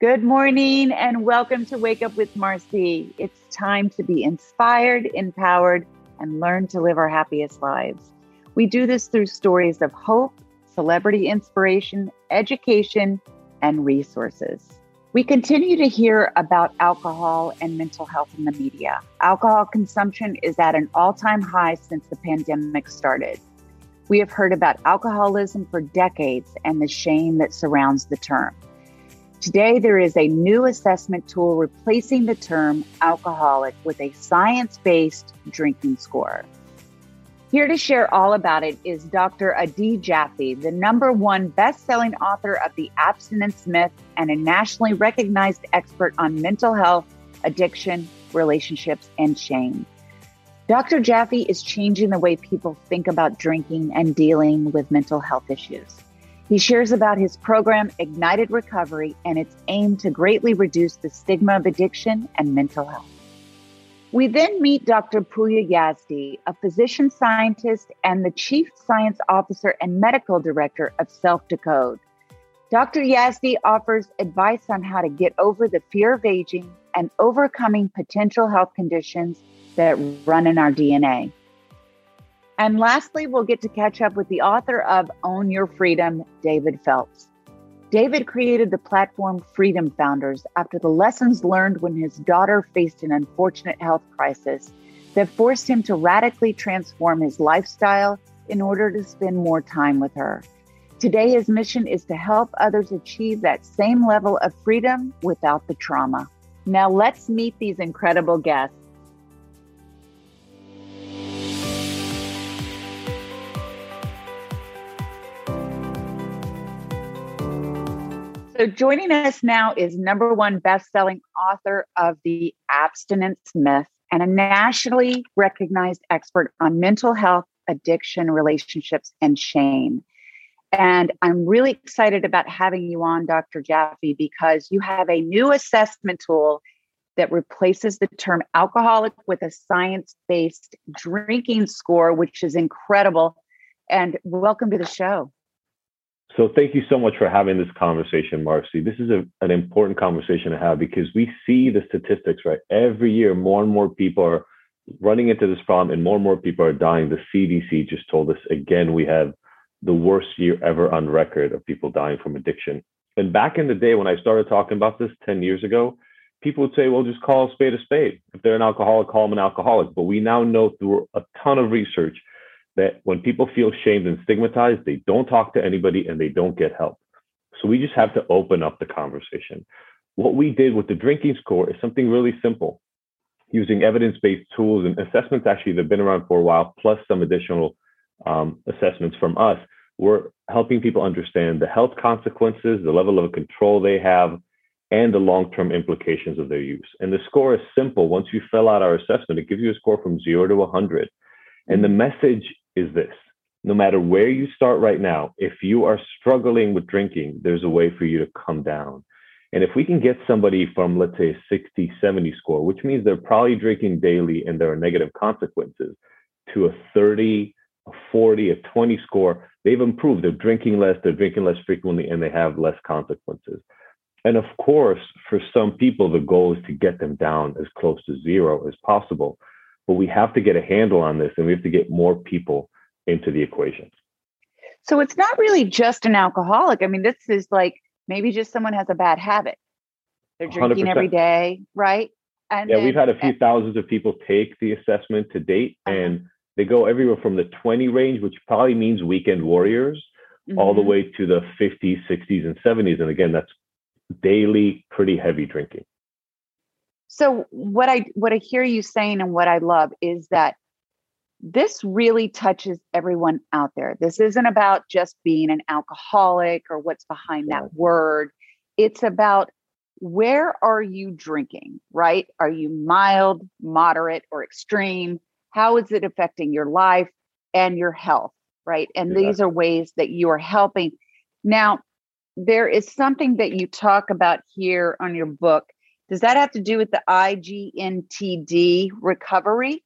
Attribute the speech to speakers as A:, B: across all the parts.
A: Good morning and welcome to Wake Up with Marcy. It's time to be inspired, empowered, and learn to live our happiest lives. We do this through stories of hope, celebrity inspiration, education, and resources. We continue to hear about alcohol and mental health in the media. Alcohol consumption is at an all time high since the pandemic started. We have heard about alcoholism for decades and the shame that surrounds the term. Today, there is a new assessment tool replacing the term alcoholic with a science based drinking score. Here to share all about it is Dr. Adi Jaffe, the number one best selling author of The Abstinence Myth and a nationally recognized expert on mental health, addiction, relationships, and shame. Dr. Jaffe is changing the way people think about drinking and dealing with mental health issues. He shares about his program, Ignited Recovery, and its aim to greatly reduce the stigma of addiction and mental health. We then meet Dr. Puya Yazdi, a physician scientist and the chief science officer and medical director of SelfDecode. Dr. Yazdi offers advice on how to get over the fear of aging and overcoming potential health conditions that run in our DNA. And lastly, we'll get to catch up with the author of Own Your Freedom, David Phelps. David created the platform Freedom Founders after the lessons learned when his daughter faced an unfortunate health crisis that forced him to radically transform his lifestyle in order to spend more time with her. Today, his mission is to help others achieve that same level of freedom without the trauma. Now, let's meet these incredible guests. So, joining us now is number one best-selling author of The Abstinence Myth and a nationally recognized expert on mental health, addiction, relationships, and shame. And I'm really excited about having you on, Dr. Jaffe, because you have a new assessment tool that replaces the term alcoholic with a science based drinking score, which is incredible. And welcome to the show.
B: So thank you so much for having this conversation, Marcy. This is a, an important conversation to have because we see the statistics, right? Every year, more and more people are running into this problem and more and more people are dying. The CDC just told us again, we have the worst year ever on record of people dying from addiction. And back in the day when I started talking about this 10 years ago, people would say, well, just call a spade a spade. If they're an alcoholic, call them an alcoholic. But we now know through a ton of research that when people feel shamed and stigmatized, they don't talk to anybody and they don't get help. So we just have to open up the conversation. What we did with the drinking score is something really simple using evidence based tools and assessments, actually, that have been around for a while, plus some additional um, assessments from us. We're helping people understand the health consequences, the level of control they have, and the long term implications of their use. And the score is simple. Once you fill out our assessment, it gives you a score from zero to 100. And the message is this no matter where you start right now, if you are struggling with drinking, there's a way for you to come down. And if we can get somebody from, let's say, a 60, 70 score, which means they're probably drinking daily and there are negative consequences, to a 30, a 40, a 20 score, they've improved. They're drinking less, they're drinking less frequently, and they have less consequences. And of course, for some people, the goal is to get them down as close to zero as possible but we have to get a handle on this and we have to get more people into the equation.
A: So it's not really just an alcoholic. I mean, this is like maybe just someone has a bad habit. They're drinking 100%. every day, right?
B: And yeah, then, we've had a few thousands of people take the assessment to date, uh-huh. and they go everywhere from the 20 range, which probably means weekend warriors, mm-hmm. all the mm-hmm. way to the 50s, 60s, and 70s. And again, that's daily, pretty heavy drinking.
A: So what I what I hear you saying and what I love is that this really touches everyone out there. This isn't about just being an alcoholic or what's behind that word. It's about where are you drinking, right? Are you mild, moderate, or extreme? How is it affecting your life and your health, right? And yeah. these are ways that you are helping. Now, there is something that you talk about here on your book does that have to do with the IGNTD recovery?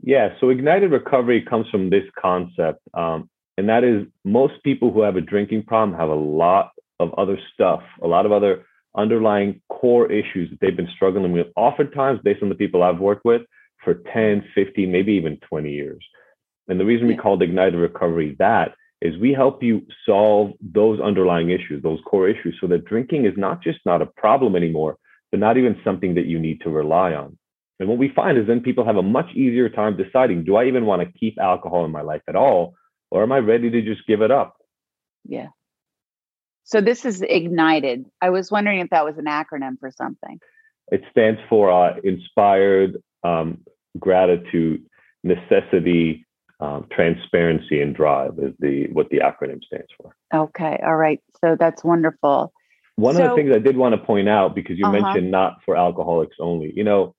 B: Yeah, so ignited recovery comes from this concept, um, and that is most people who have a drinking problem have a lot of other stuff, a lot of other underlying core issues that they've been struggling with, oftentimes based on the people I've worked with for 10, 15, maybe even 20 years. And the reason we called Ignited Recovery that is we help you solve those underlying issues, those core issues, so that drinking is not just not a problem anymore, but not even something that you need to rely on. And what we find is then people have a much easier time deciding do I even want to keep alcohol in my life at all? Or am I ready to just give it up?
A: Yeah. So this is Ignited. I was wondering if that was an acronym for something.
B: It stands for uh, Inspired um, Gratitude, Necessity, um, Transparency, and Drive is the what the acronym stands for.
A: Okay. All right. So that's wonderful.
B: One so, of the things I did want to point out because you uh-huh. mentioned not for alcoholics only. You know,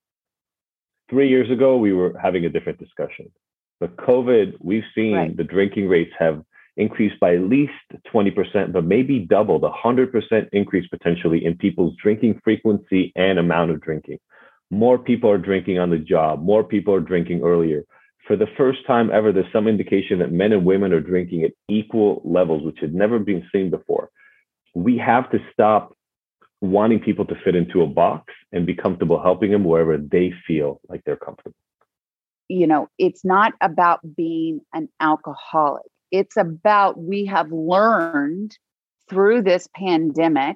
B: three years ago we were having a different discussion, but COVID, we've seen right. the drinking rates have increased by at least 20%, but maybe doubled, 100% increase potentially in people's drinking frequency and amount of drinking. More people are drinking on the job, more people are drinking earlier. For the first time ever, there's some indication that men and women are drinking at equal levels, which had never been seen before. We have to stop wanting people to fit into a box and be comfortable helping them wherever they feel like they're comfortable.
A: You know, it's not about being an alcoholic it's about we have learned through this pandemic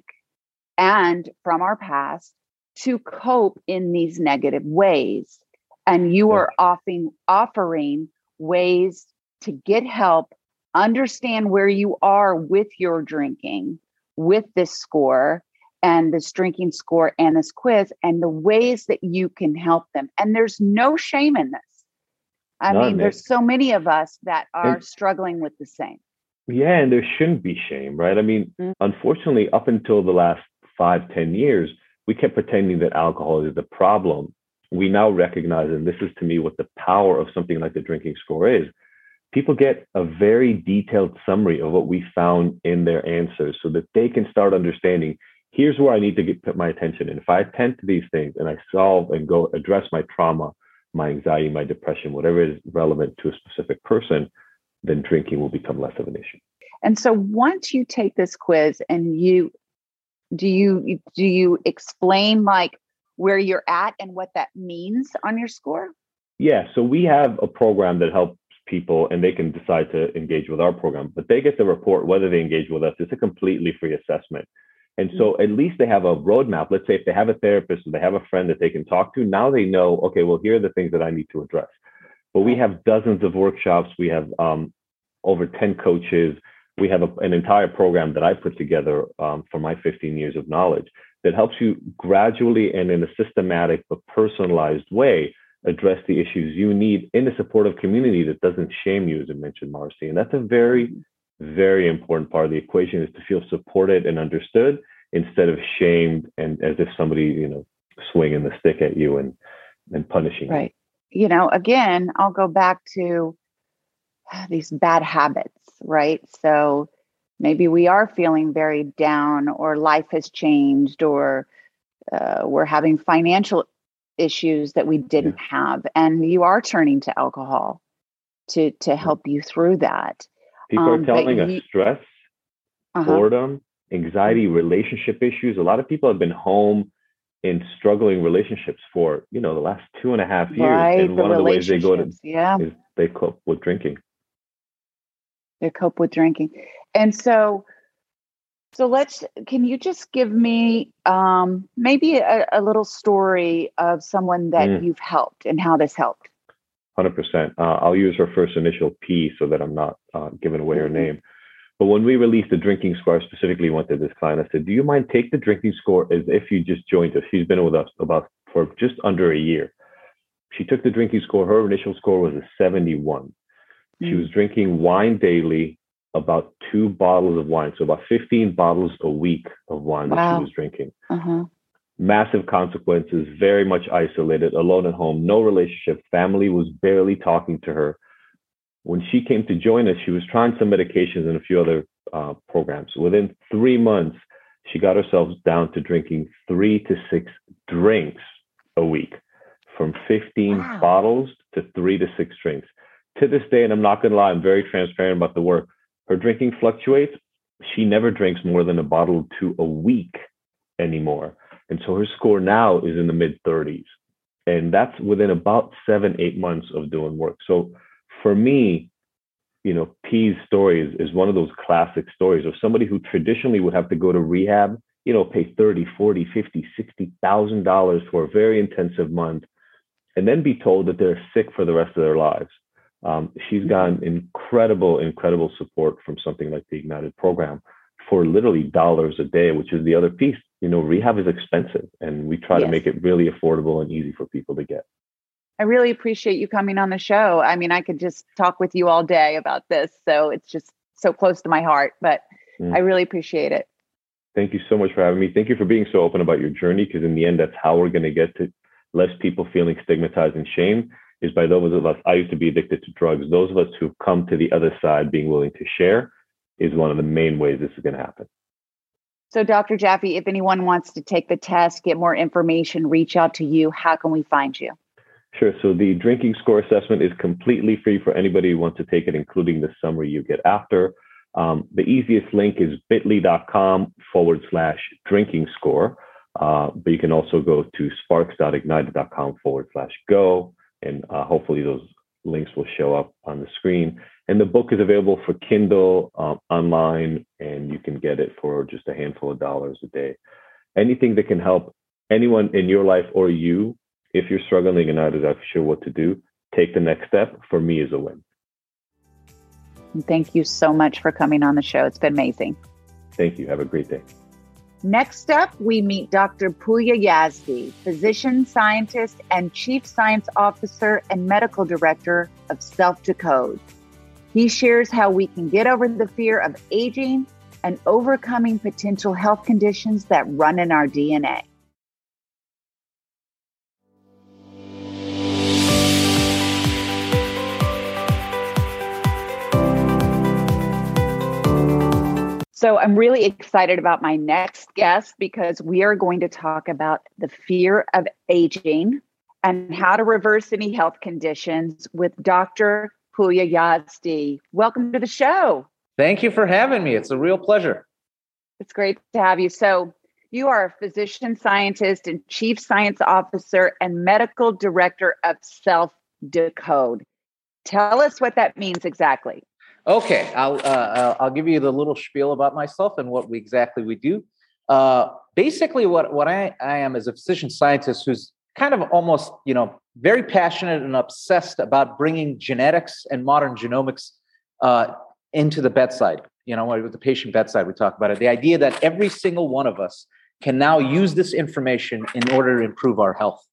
A: and from our past to cope in these negative ways. And you are offering, offering ways to get help, understand where you are with your drinking, with this score and this drinking score and this quiz, and the ways that you can help them. And there's no shame in this. I None, mean, there's so many of us that are and, struggling with the same.
B: Yeah, and there shouldn't be shame, right? I mean, mm-hmm. unfortunately, up until the last five, ten years, we kept pretending that alcohol is the problem. We now recognize, and this is to me what the power of something like the drinking score is. People get a very detailed summary of what we found in their answers so that they can start understanding here's where I need to get, put my attention. And if I attend to these things and I solve and go address my trauma, my anxiety, my depression, whatever is relevant to a specific person, then drinking will become less of an issue.
A: And so once you take this quiz and you do you do you explain like where you're at and what that means on your score?
B: Yeah, so we have a program that helps people and they can decide to engage with our program, but they get the report whether they engage with us. It's a completely free assessment. And so mm-hmm. at least they have a roadmap. Let's say if they have a therapist or they have a friend that they can talk to, now they know, okay, well, here are the things that I need to address. But we have dozens of workshops. We have um, over 10 coaches. We have a, an entire program that I put together um, for my 15 years of knowledge that helps you gradually and in a systematic but personalized way address the issues you need in a supportive community that doesn't shame you, as I mentioned, Marcy. And that's a very very important part of the equation is to feel supported and understood instead of shamed and as if somebody you know swinging the stick at you and and punishing you
A: right you. you know again i'll go back to these bad habits right so maybe we are feeling very down or life has changed or uh, we're having financial issues that we didn't yeah. have and you are turning to alcohol to to help you through that
B: People um, are telling us stress, uh-huh. boredom, anxiety, relationship issues. A lot of people have been home in struggling relationships for you know the last two and a half years, right, and one of the ways they go to yeah is they cope with drinking.
A: They cope with drinking, and so so let's. Can you just give me um, maybe a, a, little story of someone that mm. you've helped and how this helped?
B: 100%. Uh, I'll use her first initial P so that I'm not uh, giving away her mm-hmm. name. But when we released the drinking score, I specifically went to this client. I said, Do you mind take the drinking score as if you just joined us? She's been with us about for just under a year. She took the drinking score. Her initial score was a 71. Mm-hmm. She mm. was drinking wine daily, about two bottles of wine. So about 15 bottles a week of wine wow. that she was drinking. Uh-huh massive consequences, very much isolated, alone at home, no relationship. Family was barely talking to her. When she came to join us, she was trying some medications and a few other uh, programs. Within three months, she got herself down to drinking three to six drinks a week, from 15 wow. bottles to three to six drinks. To this day, and I'm not going to lie, I'm very transparent about the work. Her drinking fluctuates. She never drinks more than a bottle to a week anymore. And so her score now is in the mid 30s. And that's within about seven, eight months of doing work. So for me, you know, P's story is, is one of those classic stories of somebody who traditionally would have to go to rehab, you know, pay 30, 40, 50, 60,000 dollars for a very intensive month and then be told that they're sick for the rest of their lives. Um, she's gotten incredible, incredible support from something like the Ignited program for literally dollars a day, which is the other piece. You know, rehab is expensive, and we try yes. to make it really affordable and easy for people to get.
A: I really appreciate you coming on the show. I mean, I could just talk with you all day about this. So it's just so close to my heart, but mm. I really appreciate it.
B: Thank you so much for having me. Thank you for being so open about your journey because, in the end, that's how we're going to get to less people feeling stigmatized and shame is by those of us, I used to be addicted to drugs. Those of us who've come to the other side being willing to share is one of the main ways this is going to happen.
A: So, Dr. Jaffe, if anyone wants to take the test, get more information, reach out to you, how can we find you?
B: Sure. So, the drinking score assessment is completely free for anybody who wants to take it, including the summary you get after. Um, the easiest link is bit.ly.com forward slash drinking score. Uh, but you can also go to sparks.ignited.com forward slash go, and uh, hopefully those links will show up on the screen. And the book is available for Kindle um, online, and you can get it for just a handful of dollars a day. Anything that can help anyone in your life or you, if you're struggling and not exactly sure what to do, take the next step. For me, is a win.
A: Thank you so much for coming on the show. It's been amazing.
B: Thank you. Have a great day.
A: Next up, we meet Dr. Puya Yazdi, physician, scientist, and chief science officer and medical director of SelfDecode. He shares how we can get over the fear of aging and overcoming potential health conditions that run in our DNA. So I'm really excited about my next guest because we are going to talk about the fear of aging and how to reverse any health conditions with Dr. Puya Yazdi. Welcome to the show.
C: Thank you for having me. It's a real pleasure.
A: It's great to have you. So, you are a physician scientist and chief science officer and medical director of Self Decode. Tell us what that means exactly.
C: Okay, I'll uh, I'll give you the little spiel about myself and what we exactly we do. Uh, basically, what what I, I am is a physician scientist who's kind of almost you know very passionate and obsessed about bringing genetics and modern genomics uh, into the bedside. You know, with the patient bedside, we talk about it. The idea that every single one of us can now use this information in order to improve our health.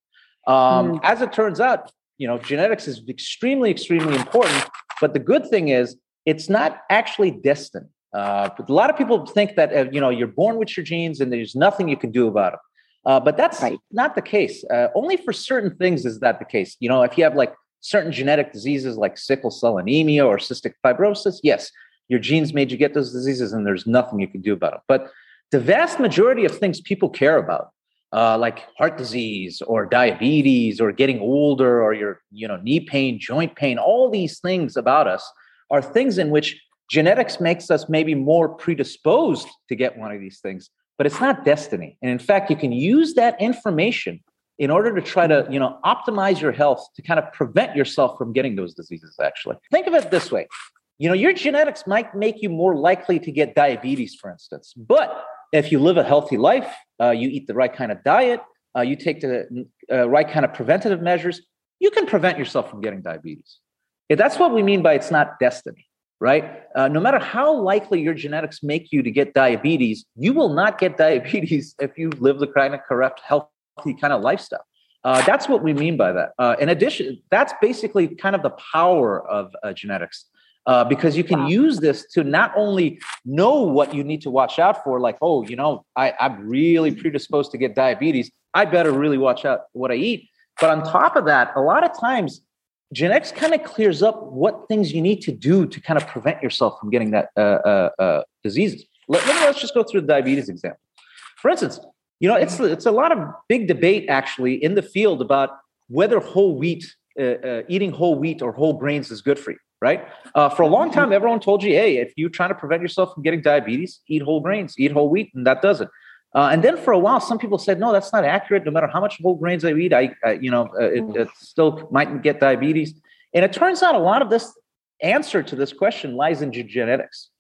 C: Um, mm. As it turns out, you know, genetics is extremely, extremely important. But the good thing is it's not actually destined. Uh, a lot of people think that uh, you know you're born with your genes and there's nothing you can do about them. Uh, but that's right. not the case. Uh, only for certain things is that the case. You know, if you have like certain genetic diseases like sickle cell anemia or cystic fibrosis, yes, your genes made you get those diseases, and there's nothing you can do about them. But the vast majority of things people care about, uh, like heart disease or diabetes or getting older or your you know knee pain, joint pain, all these things about us are things in which genetics makes us maybe more predisposed to get one of these things but it's not destiny. And in fact you can use that information in order to try to you know optimize your health to kind of prevent yourself from getting those diseases actually. Think of it this way. You know your genetics might make you more likely to get diabetes for instance but if you live a healthy life uh, you eat the right kind of diet uh, you take the uh, right kind of preventative measures you can prevent yourself from getting diabetes that's what we mean by it's not destiny, right? Uh, no matter how likely your genetics make you to get diabetes, you will not get diabetes if you live the kind of correct, healthy kind of lifestyle. Uh, that's what we mean by that. Uh, in addition, that's basically kind of the power of uh, genetics. Uh, because you can wow. use this to not only know what you need to watch out for, like, oh, you know, I, I'm really predisposed to get diabetes. I better really watch out what I eat. But on top of that, a lot of times genetics kind of clears up what things you need to do to kind of prevent yourself from getting that uh, uh, uh, diseases. Let, let, us just go through the diabetes example. For instance, you know, it's it's a lot of big debate actually in the field about whether whole wheat, uh, uh, eating whole wheat or whole grains is good for you. Right? Uh, for a long time, everyone told you, hey, if you're trying to prevent yourself from getting diabetes, eat whole grains, eat whole wheat, and that does it. Uh, and then for a while, some people said, no, that's not accurate. No matter how much whole grains I eat, I, I you know, uh, it, it, still might get diabetes. And it turns out a lot of this answer to this question lies in genetics.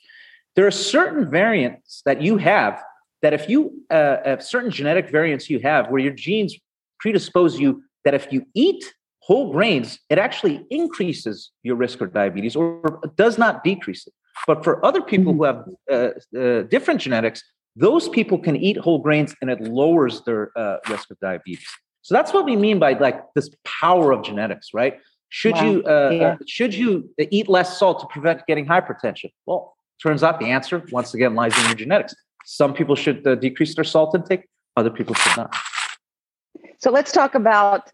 C: There are certain variants that you have that if you uh, have certain genetic variants you have where your genes predispose you that if you eat whole grains, it actually increases your risk of diabetes or does not decrease it. But for other people who have uh, uh, different genetics, those people can eat whole grains and it lowers their uh, risk of diabetes. So that's what we mean by like this power of genetics, right? Should wow. you uh, yeah. should you eat less salt to prevent getting hypertension? Well, turns out the answer once again lies in your genetics. Some people should uh, decrease their salt intake, other people should not.
A: So let's talk about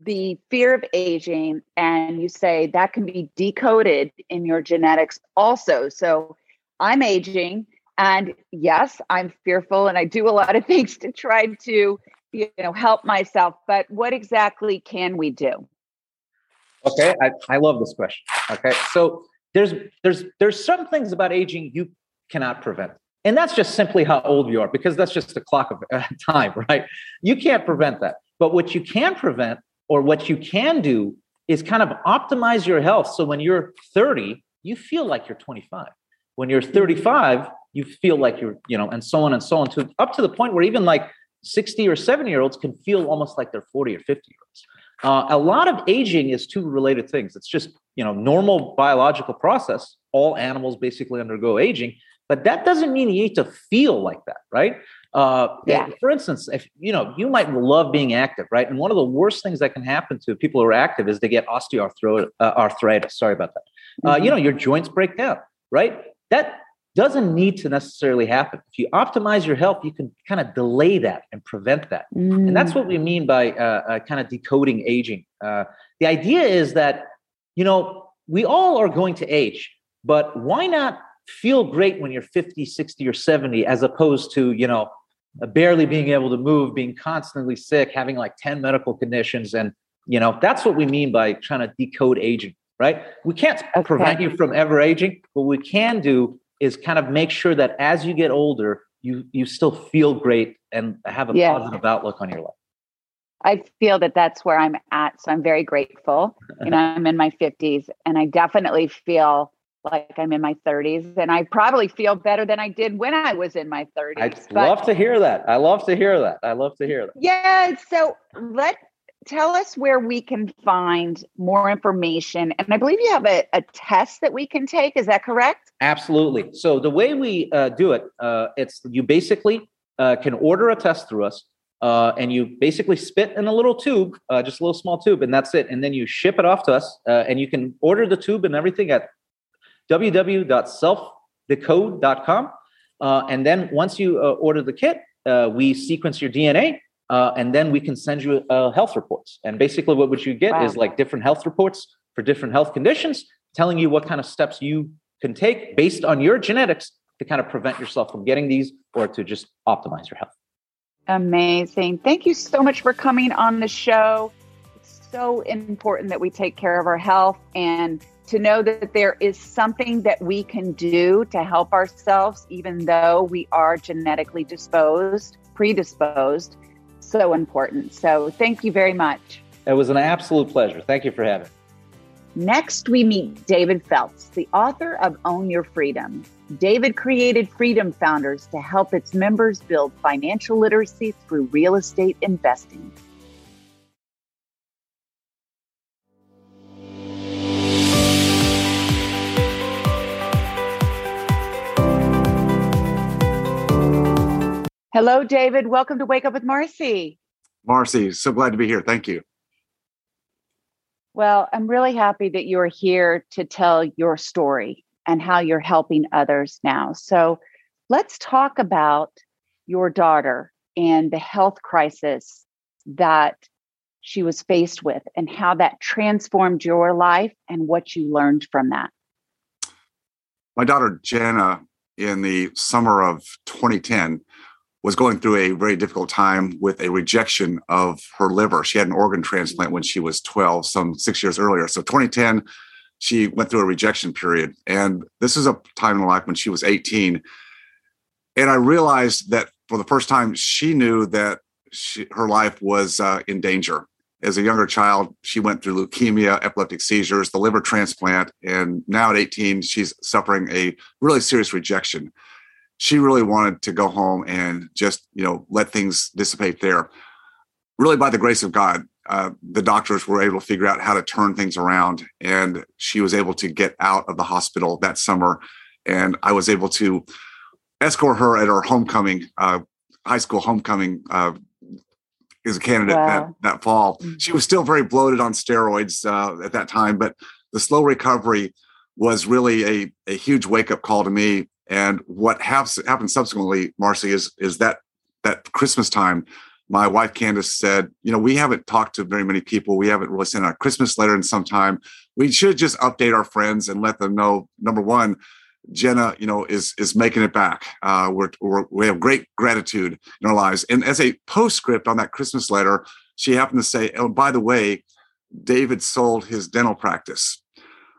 A: the fear of aging and you say that can be decoded in your genetics also so i'm aging and yes i'm fearful and i do a lot of things to try to you know help myself but what exactly can we do
C: okay i, I love this question okay so there's there's there's some things about aging you cannot prevent and that's just simply how old you are because that's just a clock of uh, time right you can't prevent that but what you can prevent or what you can do is kind of optimize your health. So when you're 30, you feel like you're 25. When you're 35, you feel like you're, you know, and so on and so on to up to the point where even like 60 or 70 year olds can feel almost like they're 40 or 50 year olds. Uh, a lot of aging is two related things. It's just, you know, normal biological process. All animals basically undergo aging, but that doesn't mean you need to feel like that, right? Uh, yeah. For instance, if you know, you might love being active, right? And one of the worst things that can happen to people who are active is they get osteoarthritis. Uh, arthritis. Sorry about that. Mm-hmm. Uh, you mm-hmm. know, your joints break down, right? That doesn't need to necessarily happen. If you optimize your health, you can kind of delay that and prevent that. Mm. And that's what we mean by uh, uh, kind of decoding aging. Uh, the idea is that, you know, we all are going to age, but why not feel great when you're 50, 60, or 70, as opposed to, you know, barely being able to move, being constantly sick, having like 10 medical conditions. And, you know, that's what we mean by trying to decode aging, right? We can't okay. prevent you from ever aging. What we can do is kind of make sure that as you get older, you you still feel great and have a positive outlook on your life.
A: I feel that that's where I'm at. So I'm very grateful. You know, I'm in my 50s and I definitely feel like I'm in my 30s, and I probably feel better than I did when I was in my 30s.
C: I love to hear that. I love to hear that. I love to hear that.
A: Yeah. So let tell us where we can find more information. And I believe you have a, a test that we can take. Is that correct?
C: Absolutely. So the way we uh, do it, uh, it's you basically uh, can order a test through us. Uh, and you basically spit in a little tube, uh, just a little small tube, and that's it. And then you ship it off to us, uh, and you can order the tube and everything at www.selfdecode.com. Uh, and then once you order the kit, we sequence your DNA, uh, and then we can send you uh, health reports. And basically, what would you get wow. is like different health reports for different health conditions, telling you what kind of steps you can take based on your genetics to kind of prevent yourself from getting these or to just optimize your health.
A: Amazing. Thank you so much for coming on the show. It's so important that we take care of our health and to know that there is something that we can do to help ourselves, even though we are genetically disposed, predisposed, so important. So, thank you very much.
C: It was an absolute pleasure. Thank you for having me.
A: Next, we meet David Phelps, the author of Own Your Freedom. David created Freedom Founders to help its members build financial literacy through real estate investing. Hello, David. Welcome to Wake Up with Marcy.
D: Marcy, so glad to be here. Thank you.
A: Well, I'm really happy that you're here to tell your story and how you're helping others now. So let's talk about your daughter and the health crisis that she was faced with and how that transformed your life and what you learned from that.
D: My daughter, Jana, in the summer of 2010, was going through a very difficult time with a rejection of her liver. She had an organ transplant when she was 12, some six years earlier. So 2010, she went through a rejection period. And this is a time in life when she was 18. And I realized that for the first time, she knew that she, her life was uh, in danger. As a younger child, she went through leukemia, epileptic seizures, the liver transplant, and now at 18, she's suffering a really serious rejection. She really wanted to go home and just, you know, let things dissipate there. Really, by the grace of God, uh, the doctors were able to figure out how to turn things around, and she was able to get out of the hospital that summer. And I was able to escort her at her homecoming, uh, high school homecoming uh, as a candidate wow. that, that fall. Mm-hmm. She was still very bloated on steroids uh, at that time, but the slow recovery was really a, a huge wake up call to me. And what has, happened subsequently, Marcy, is is that that Christmas time, my wife Candace said, you know, we haven't talked to very many people. We haven't really sent a Christmas letter in some time. We should just update our friends and let them know. Number one, Jenna, you know, is is making it back. Uh, we're, we're, we have great gratitude in our lives. And as a postscript on that Christmas letter, she happened to say, "Oh, by the way, David sold his dental practice."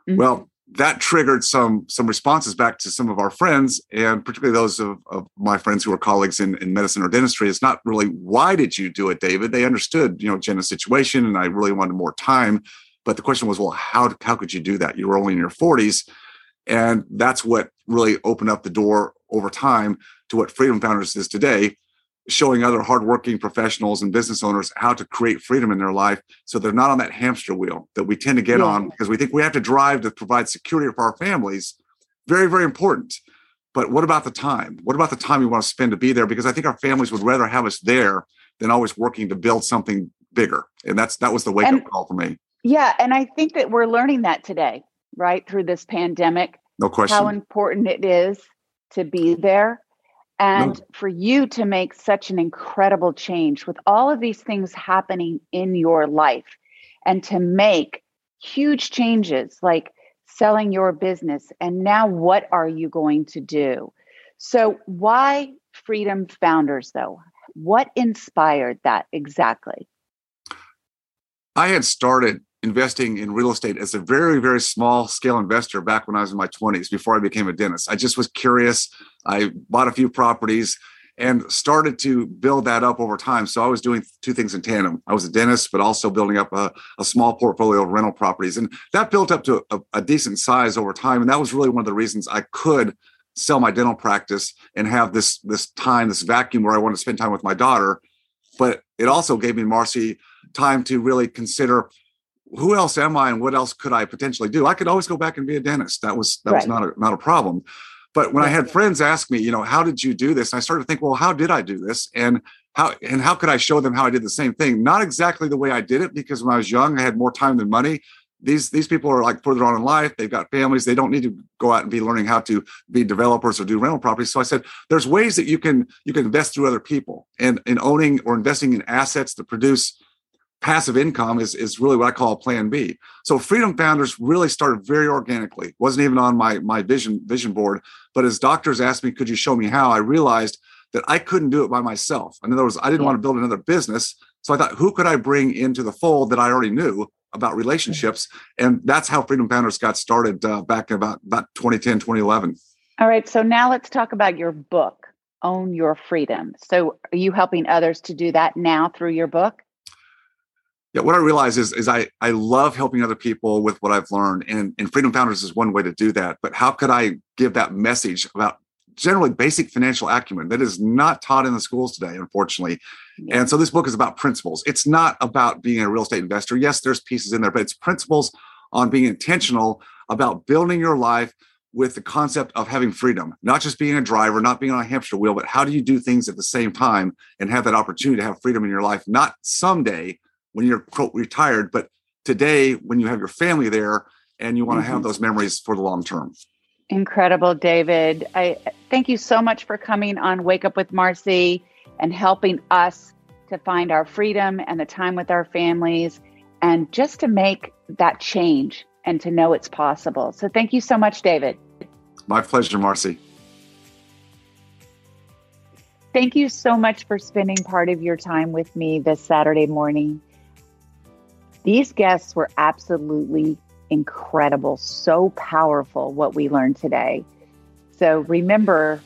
D: Mm-hmm. Well, that triggered some some responses back to some of our friends, and particularly those of, of my friends who are colleagues in, in medicine or dentistry. It's not really why did you do it, David? They understood, you know, Jenna's situation, and I really wanted more time. But the question was, well, how how could you do that? You were only in your forties and that's what really opened up the door over time to what Freedom Founders is today, showing other hardworking professionals and business owners how to create freedom in their life so they're not on that hamster wheel that we tend to get yeah. on because we think we have to drive to provide security for our families. Very, very important. But what about the time? What about the time we want to spend to be there? Because I think our families would rather have us there than always working to build something bigger. And that's that was the wake up call for me.
A: Yeah. And I think that we're learning that today right through this pandemic.
D: No question.
A: How important it is to be there and no. for you to make such an incredible change with all of these things happening in your life and to make huge changes like selling your business. And now, what are you going to do? So, why Freedom Founders, though? What inspired that exactly?
D: I had started investing in real estate as a very, very small scale investor back when I was in my 20s before I became a dentist. I just was curious. I bought a few properties and started to build that up over time. So I was doing two things in tandem. I was a dentist, but also building up a, a small portfolio of rental properties. And that built up to a, a decent size over time. And that was really one of the reasons I could sell my dental practice and have this this time, this vacuum where I wanted to spend time with my daughter. But it also gave me, Marcy, time to really consider who else am I and what else could I potentially do? I could always go back and be a dentist. That was that right. was not a not a problem. But when I had friends ask me, you know, how did you do this? I started to think, well, how did I do this? And how and how could I show them how I did the same thing? Not exactly the way I did it, because when I was young, I had more time than money. These these people are like further on in life. They've got families. They don't need to go out and be learning how to be developers or do rental properties. So I said, there's ways that you can you can invest through other people and in owning or investing in assets to produce passive income is, is really what I call plan B. So Freedom Founders really started very organically. wasn't even on my my vision vision board, but as doctors asked me, could you show me how? I realized that I couldn't do it by myself. In other words, I didn't want to build another business. So I thought, who could I bring into the fold that I already knew about relationships? And that's how Freedom Founders got started uh, back about, about 2010, 2011.
A: All right. So now let's talk about your book, Own Your Freedom. So are you helping others to do that now through your book?
D: Yeah, what I realize is, is I, I love helping other people with what I've learned. And, and Freedom Founders is one way to do that. But how could I give that message about generally basic financial acumen that is not taught in the schools today, unfortunately? Yeah. And so this book is about principles. It's not about being a real estate investor. Yes, there's pieces in there, but it's principles on being intentional about building your life with the concept of having freedom, not just being a driver, not being on a hamster wheel, but how do you do things at the same time and have that opportunity to have freedom in your life, not someday when you're quote retired, but today when you have your family there and you want to mm-hmm. have those memories for the long term.
A: Incredible, David. I thank you so much for coming on Wake Up with Marcy and helping us to find our freedom and the time with our families and just to make that change and to know it's possible. So thank you so much, David.
D: My pleasure, Marcy.
A: Thank you so much for spending part of your time with me this Saturday morning. These guests were absolutely incredible, so powerful what we learned today. So remember,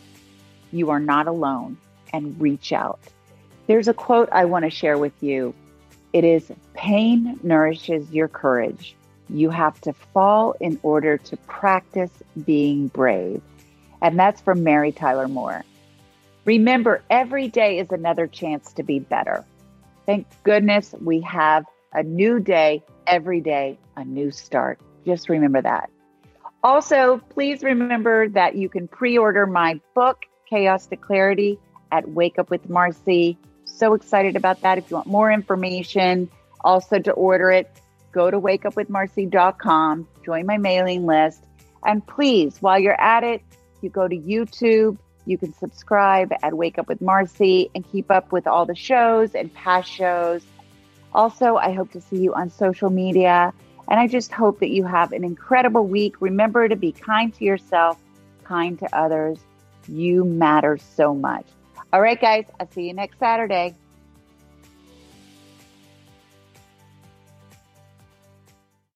A: you are not alone. and reach out. There's a quote I want to share with you. It is pain nourishes your courage. You have to fall in order to practice being brave. And that's from Mary Tyler Moore. Remember, every day is another chance to be better. Thank goodness we have a new day, every day, a new start. Just remember that. Also, please remember that you can pre order my book, Chaos to Clarity, at Wake Up with Marcy. So excited about that. If you want more information, also to order it, go to wakeupwithmarcy.com, join my mailing list. And please, while you're at it, you go to YouTube, you can subscribe at Wake Up with Marcy and keep up with all the shows and past shows. Also, I hope to see you on social media. And I just hope that you have an incredible week. Remember to be kind to yourself, kind to others. You matter so much. All right, guys, I'll see you next Saturday.